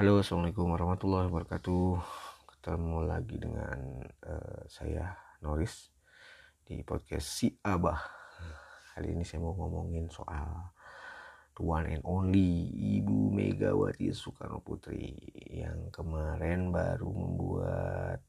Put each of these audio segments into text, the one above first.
Halo, assalamualaikum warahmatullahi wabarakatuh. Ketemu lagi dengan uh, saya Noris di podcast Si Abah. Kali ini saya mau ngomongin soal the one and only Ibu Megawati Soekarno Putri yang kemarin baru membuat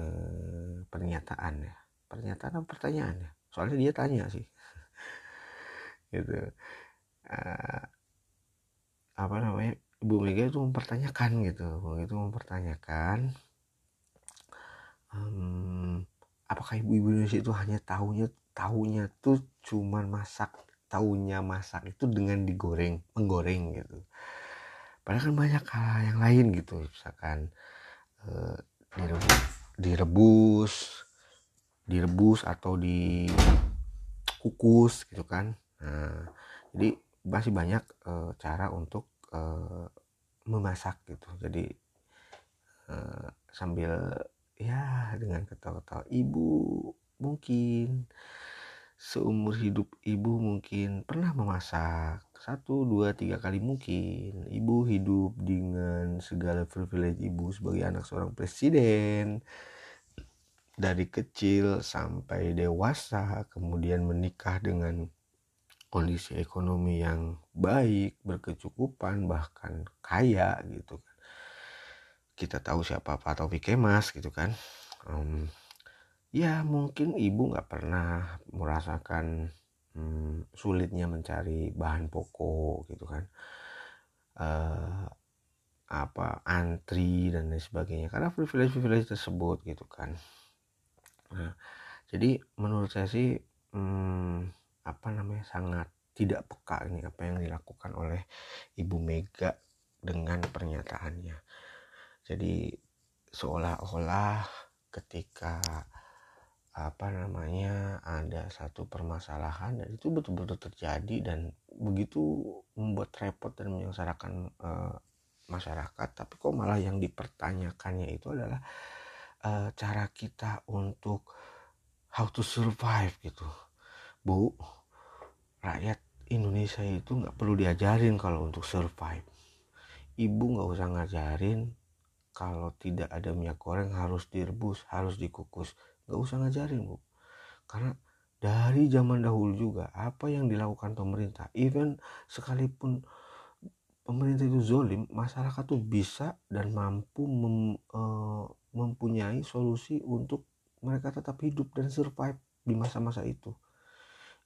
uh, pernyataan ya. Pernyataan apa pertanyaan ya? Soalnya dia tanya sih. gitu. Uh, apa namanya? Ibu Mega itu mempertanyakan gitu. Ibu itu mempertanyakan um, apakah ibu-ibu Indonesia itu hanya tahunya tahunya tuh cuman masak tahunya masak itu dengan digoreng menggoreng gitu? Padahal kan banyak hal yang lain gitu misalkan uh, direbus direbus direbus atau dikukus gitu kan. Nah jadi masih banyak uh, cara untuk uh, memasak gitu. Jadi uh, sambil ya dengan ketawa-ketawa ibu mungkin seumur hidup ibu mungkin pernah memasak. Satu dua tiga kali mungkin. Ibu hidup dengan segala privilege ibu sebagai anak seorang presiden. Dari kecil sampai dewasa kemudian menikah dengan kondisi ekonomi yang baik, berkecukupan, bahkan kaya gitu kan. Kita tahu siapa Pak Taufik Kemas gitu kan. Um, ya mungkin ibu nggak pernah merasakan um, sulitnya mencari bahan pokok gitu kan. Uh, apa antri dan lain sebagainya karena privilege-privilege tersebut gitu kan. Nah, jadi menurut saya sih hmm, apa namanya sangat tidak peka ini apa yang dilakukan oleh Ibu Mega dengan pernyataannya. Jadi seolah-olah ketika apa namanya ada satu permasalahan dan itu betul-betul terjadi dan begitu membuat repot dan menyengsarakan e, masyarakat tapi kok malah yang dipertanyakannya itu adalah e, cara kita untuk how to survive gitu bu rakyat Indonesia itu nggak perlu diajarin kalau untuk survive. Ibu nggak usah ngajarin kalau tidak ada minyak goreng harus direbus harus dikukus. Nggak usah ngajarin bu. Karena dari zaman dahulu juga apa yang dilakukan pemerintah even sekalipun pemerintah itu zolim masyarakat tuh bisa dan mampu mem, e, mempunyai solusi untuk mereka tetap hidup dan survive di masa-masa itu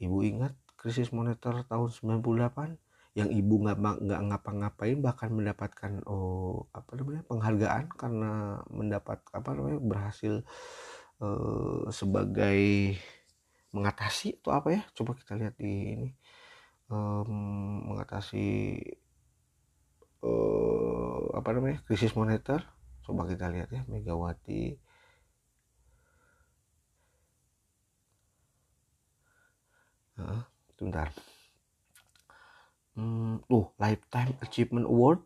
ibu ingat krisis moneter tahun 98 yang ibu nggak nggak ngapa-ngapain bahkan mendapatkan oh apa namanya penghargaan karena mendapat apa namanya berhasil uh, sebagai mengatasi atau apa ya? Coba kita lihat di ini. Um, mengatasi uh, apa namanya krisis moneter. Coba kita lihat ya Megawati sebentar hmm, uh lifetime achievement award.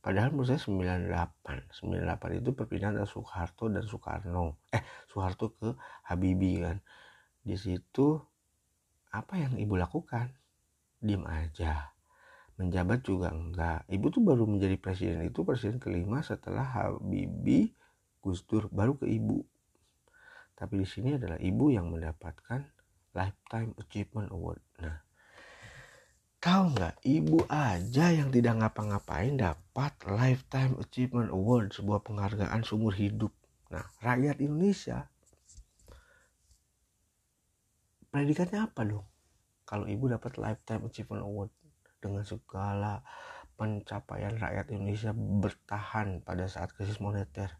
Padahal menurut saya 98 98 itu perpindahan dari Soeharto dan Soekarno. Eh Soeharto ke Habibie kan. Di situ apa yang ibu lakukan? Diam aja. Menjabat juga enggak. Ibu tuh baru menjadi presiden itu presiden kelima setelah Habibie Gus Dur baru ke ibu. Tapi di sini adalah ibu yang mendapatkan Lifetime Achievement Award. Nah, tahu nggak ibu aja yang tidak ngapa-ngapain dapat Lifetime Achievement Award, sebuah penghargaan seumur hidup. Nah, rakyat Indonesia predikatnya apa dong? Kalau ibu dapat Lifetime Achievement Award dengan segala pencapaian rakyat Indonesia bertahan pada saat krisis moneter.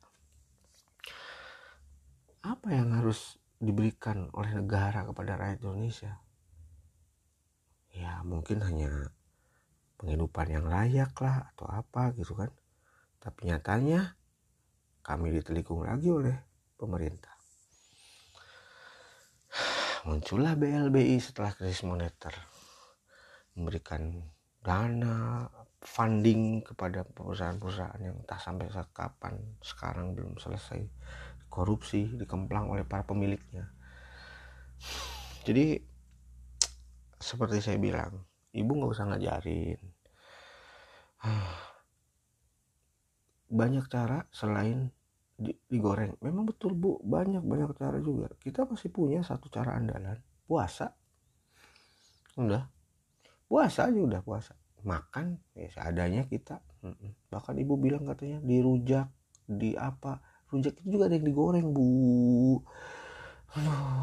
Apa yang harus diberikan oleh negara kepada rakyat Indonesia. Ya mungkin hanya penghidupan yang layak lah atau apa gitu kan. Tapi nyatanya kami ditelikung lagi oleh pemerintah. Muncullah BLBI setelah krisis moneter. Memberikan dana funding kepada perusahaan-perusahaan yang tak sampai saat kapan sekarang belum selesai korupsi dikemplang oleh para pemiliknya. Jadi seperti saya bilang ibu nggak usah ngajarin. Banyak cara selain digoreng. Memang betul bu. Banyak banyak cara juga. Kita masih punya satu cara andalan. Puasa. Udah. Puasa aja udah puasa. Makan ya seadanya kita. Bahkan ibu bilang katanya dirujak di apa rujak itu juga ada yang digoreng bu.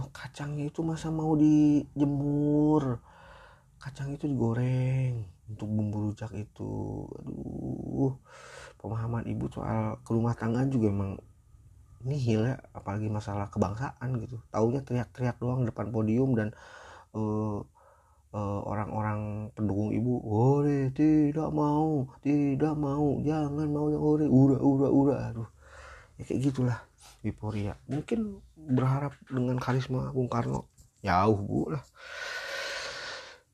Kacangnya itu masa mau dijemur? Kacang itu digoreng untuk bumbu rujak itu. Aduh pemahaman ibu soal rumah tangga juga emang nihil ya apalagi masalah kebangsaan gitu. Taunya teriak-teriak doang depan podium dan uh, uh, orang-orang pendukung ibu ore tidak mau tidak mau jangan mau yang ore ura ura ura. Aduh ya kayak gitulah euforia mungkin berharap dengan karisma Bung Karno jauh bu lah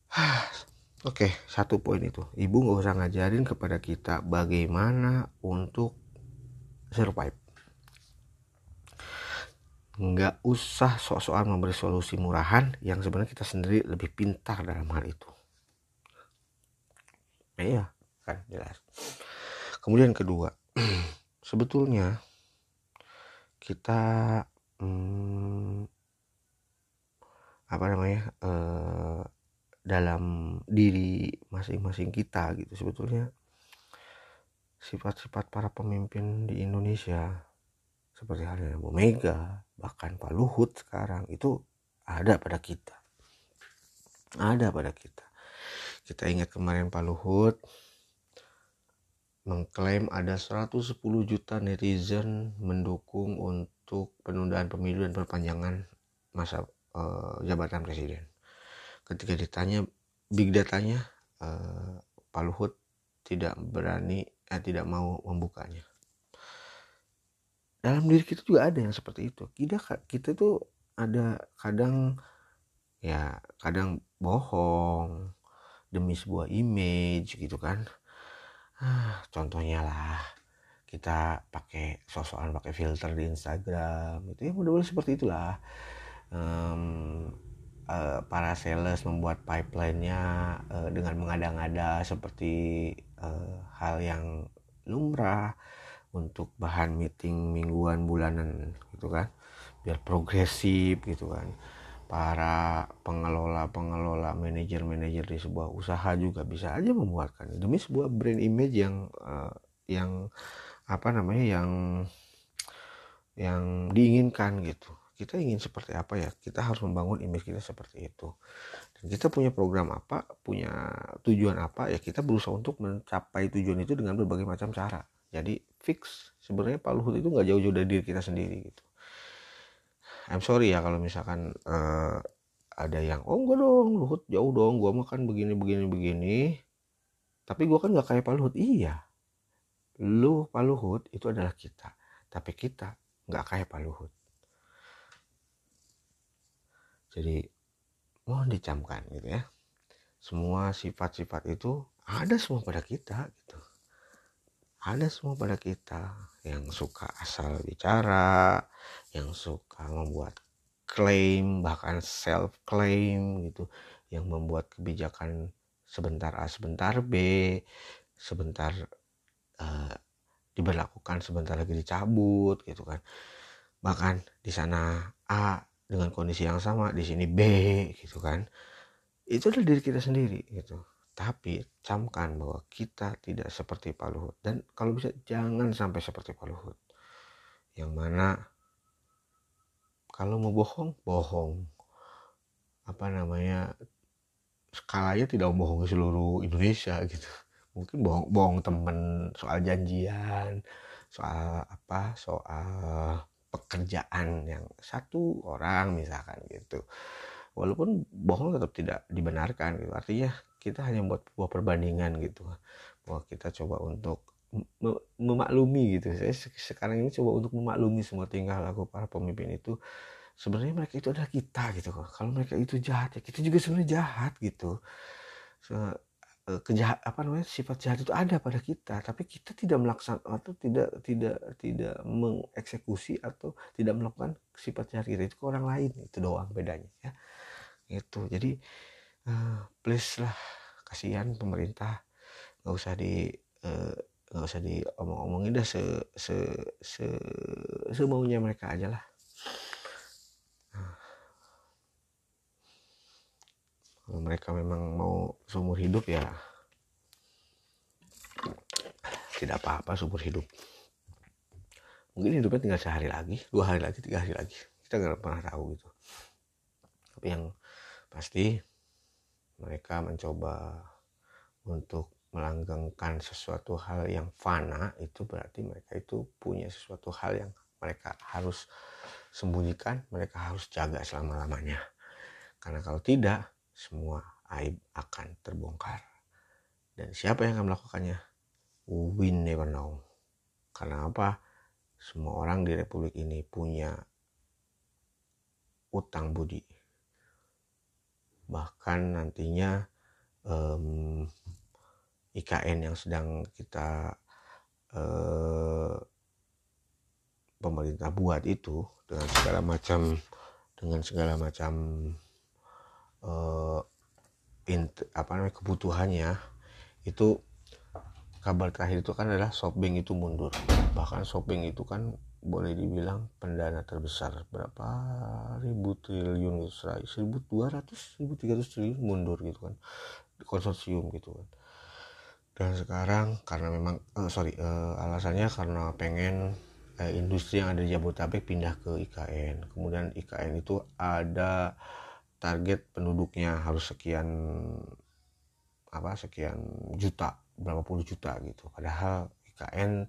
Oke, satu poin itu. Ibu nggak usah ngajarin kepada kita bagaimana untuk survive. Nggak usah sok-sokan memberi solusi murahan yang sebenarnya kita sendiri lebih pintar dalam hal itu. Iya, kan jelas. Kemudian kedua, sebetulnya kita hmm, apa namanya? Eh, dalam diri masing-masing kita gitu sebetulnya sifat-sifat para pemimpin di Indonesia seperti halnya Bu Mega bahkan Pak Luhut sekarang itu ada pada kita ada pada kita kita ingat kemarin Pak Luhut mengklaim ada 110 juta netizen mendukung untuk penundaan pemilu dan perpanjangan masa uh, jabatan presiden. Ketika ditanya big datanya uh, Pak Luhut tidak berani eh, tidak mau membukanya. Dalam diri kita juga ada yang seperti itu. Kita kita tuh ada kadang ya kadang bohong demi sebuah image gitu kan contohnya lah kita pakai sosokan pakai filter di Instagram itu ya mudah-mudahan seperti itulah. Um, uh, para sales membuat pipeline-nya uh, dengan mengada-ngada seperti uh, hal yang lumrah untuk bahan meeting mingguan bulanan gitu kan. Biar progresif gitu kan para pengelola-pengelola manajer-manajer di sebuah usaha juga bisa aja membuatkan demi sebuah brand image yang uh, yang apa namanya yang yang diinginkan gitu. Kita ingin seperti apa ya? Kita harus membangun image kita seperti itu. Dan kita punya program apa punya tujuan apa ya kita berusaha untuk mencapai tujuan itu dengan berbagai macam cara. Jadi fix sebenarnya Pak Luhut itu nggak jauh-jauh dari diri kita sendiri gitu I'm sorry ya kalau misalkan uh, ada yang oh enggak dong Luhut jauh dong gua makan begini begini begini. Tapi gua kan nggak kayak Pak Luhut. Iya. Lu Pak Luhut itu adalah kita. Tapi kita nggak kayak Pak Luhut. Jadi mohon dicamkan gitu ya. Semua sifat-sifat itu ada semua pada kita gitu ada semua pada kita yang suka asal bicara yang suka membuat klaim bahkan self claim gitu yang membuat kebijakan sebentar A sebentar B sebentar uh, diberlakukan sebentar lagi dicabut gitu kan. Bahkan di sana A dengan kondisi yang sama di sini B gitu kan. Itu adalah diri kita sendiri gitu tapi camkan bahwa kita tidak seperti Pak Luhut. Dan kalau bisa jangan sampai seperti Pak Luhut. Yang mana kalau mau bohong bohong. Apa namanya skalanya tidak membohongi seluruh Indonesia gitu. Mungkin bohong bohong temen soal janjian soal apa soal pekerjaan yang satu orang misalkan gitu. Walaupun bohong tetap tidak dibenarkan gitu. Artinya kita hanya buat sebuah perbandingan gitu. Bahwa kita coba untuk memaklumi gitu. Saya sekarang ini coba untuk memaklumi semua tingkah laku para pemimpin itu sebenarnya mereka itu adalah kita gitu kalau mereka itu jahat ya kita juga sebenarnya jahat gitu. Eh, kejahat apa namanya sifat jahat itu ada pada kita tapi kita tidak melaksanakan atau tidak tidak tidak mengeksekusi atau tidak melakukan sifat jahat kita. Itu ke orang lain itu doang bedanya ya. Itu jadi please lah kasihan pemerintah. Nggak usah di uh, nggak usah diomong-omongin dah se se se semaunya mereka aja lah. Kalau mereka memang mau seumur hidup ya tidak apa-apa seumur hidup. Mungkin hidupnya tinggal sehari lagi dua hari lagi tiga hari lagi. Kita nggak pernah tahu gitu. Tapi yang pasti mereka mencoba untuk melanggengkan sesuatu hal yang fana itu berarti mereka itu punya sesuatu hal yang mereka harus sembunyikan, mereka harus jaga selama-lamanya. Karena kalau tidak, semua aib akan terbongkar. Dan siapa yang akan melakukannya? We never know. Karena apa? Semua orang di republik ini punya utang budi. Bahkan nantinya um, IKN yang sedang kita eh, pemerintah buat itu dengan segala macam dengan segala macam eh, int, apa namanya kebutuhannya itu kabar terakhir itu kan adalah shopping itu mundur. Bahkan shopping itu kan boleh dibilang pendana terbesar berapa? Ribu triliun gitu seribu tiga ratus triliun mundur gitu kan. Konsorsium gitu kan. Dan sekarang karena memang uh, sorry uh, alasannya karena pengen uh, industri yang ada di Jabodetabek pindah ke IKN kemudian IKN itu ada target penduduknya harus sekian apa sekian juta berapa puluh juta gitu. Padahal IKN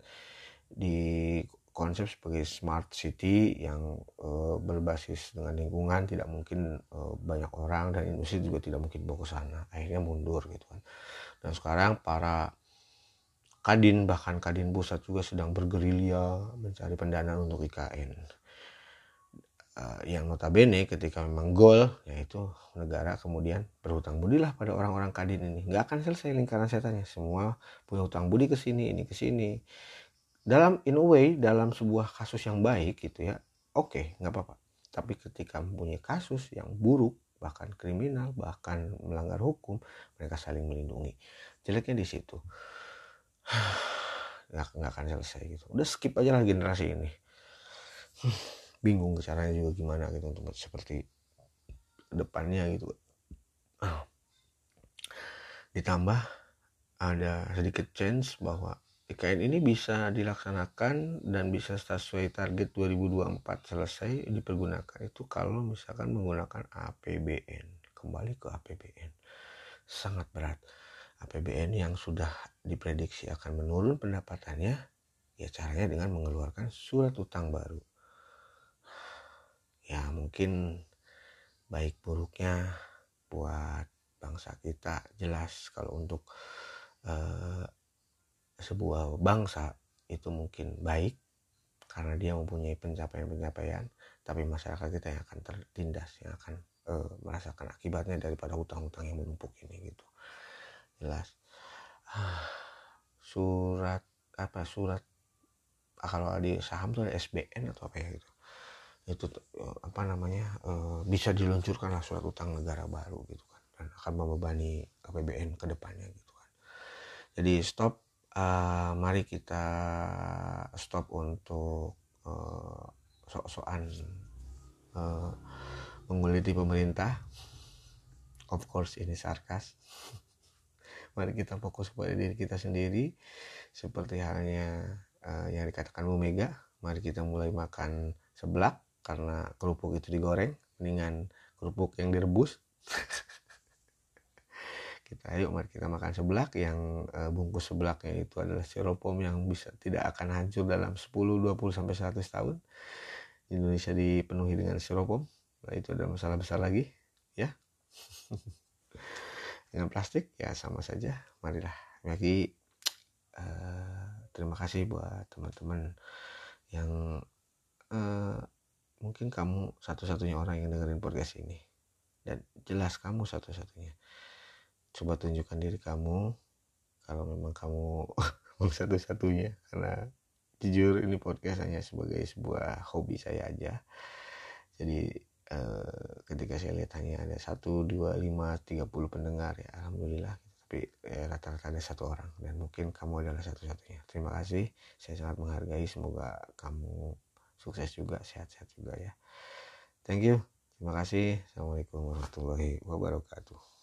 di konsep sebagai smart city yang uh, berbasis dengan lingkungan tidak mungkin uh, banyak orang dan industri juga tidak mungkin bawa ke sana akhirnya mundur gitu kan. Dan sekarang para kadin bahkan kadin pusat juga sedang bergerilya mencari pendanaan untuk IKN uh, yang notabene ketika memang gol yaitu negara kemudian berhutang budi lah pada orang-orang kadin ini. Nggak akan selesai lingkaran setannya. Semua punya hutang budi ke sini ini ke sini dalam in a way dalam sebuah kasus yang baik gitu ya oke okay, nggak apa-apa tapi ketika mempunyai kasus yang buruk bahkan kriminal, bahkan melanggar hukum, mereka saling melindungi. Jeleknya di situ. nggak, nggak akan selesai gitu. Udah skip aja lah generasi ini. Bingung caranya juga gimana gitu untuk seperti depannya gitu. Ditambah ada sedikit change bahwa IKN ini bisa dilaksanakan dan bisa sesuai target 2024 selesai dipergunakan itu kalau misalkan menggunakan APBN kembali ke APBN sangat berat. APBN yang sudah diprediksi akan menurun pendapatannya ya caranya dengan mengeluarkan surat utang baru. Ya mungkin baik buruknya buat bangsa kita jelas kalau untuk uh, sebuah bangsa itu mungkin baik karena dia mempunyai pencapaian-pencapaian tapi masyarakat kita yang akan tertindas yang akan uh, merasakan akibatnya daripada hutang-hutang yang menumpuk ini gitu. Jelas. Surat apa surat kalau di saham tuh ada SBN atau apa ya gitu. Itu uh, apa namanya uh, bisa diluncurkan lah surat utang negara baru gitu kan. Dan akan membebani APBN ke depannya gitu kan. Jadi stop uh, mari kita stop untuk uh, sok-sokan uh, menguliti pemerintah. Of course ini sarkas. Mari kita fokus pada diri kita sendiri. Seperti halnya uh, yang dikatakan Bu Mega mari kita mulai makan seblak karena kerupuk itu digoreng mendingan kerupuk yang direbus kita. Ayo mari kita makan seblak yang uh, bungkus seblaknya itu adalah styrofoam yang bisa tidak akan hancur dalam 10 20 sampai 100 tahun. Indonesia dipenuhi dengan styrofoam nah itu ada masalah besar lagi ya. Dengan plastik ya sama saja. Marilah. Lagi uh, terima kasih buat teman-teman yang uh, mungkin kamu satu-satunya orang yang dengerin podcast ini. Dan jelas kamu satu-satunya coba tunjukkan diri kamu kalau memang kamu mau satu-satunya. Karena jujur ini podcast hanya sebagai sebuah hobi saya aja. Jadi eh, ketika saya lihat hanya ada satu dua lima tiga puluh pendengar ya alhamdulillah. Tapi ya, rata-rata ada satu orang. Dan mungkin kamu adalah satu-satunya. Terima kasih. Saya sangat menghargai. Semoga kamu sukses juga sehat-sehat juga ya. Thank you. Terima kasih. Assalamualaikum warahmatullahi wabarakatuh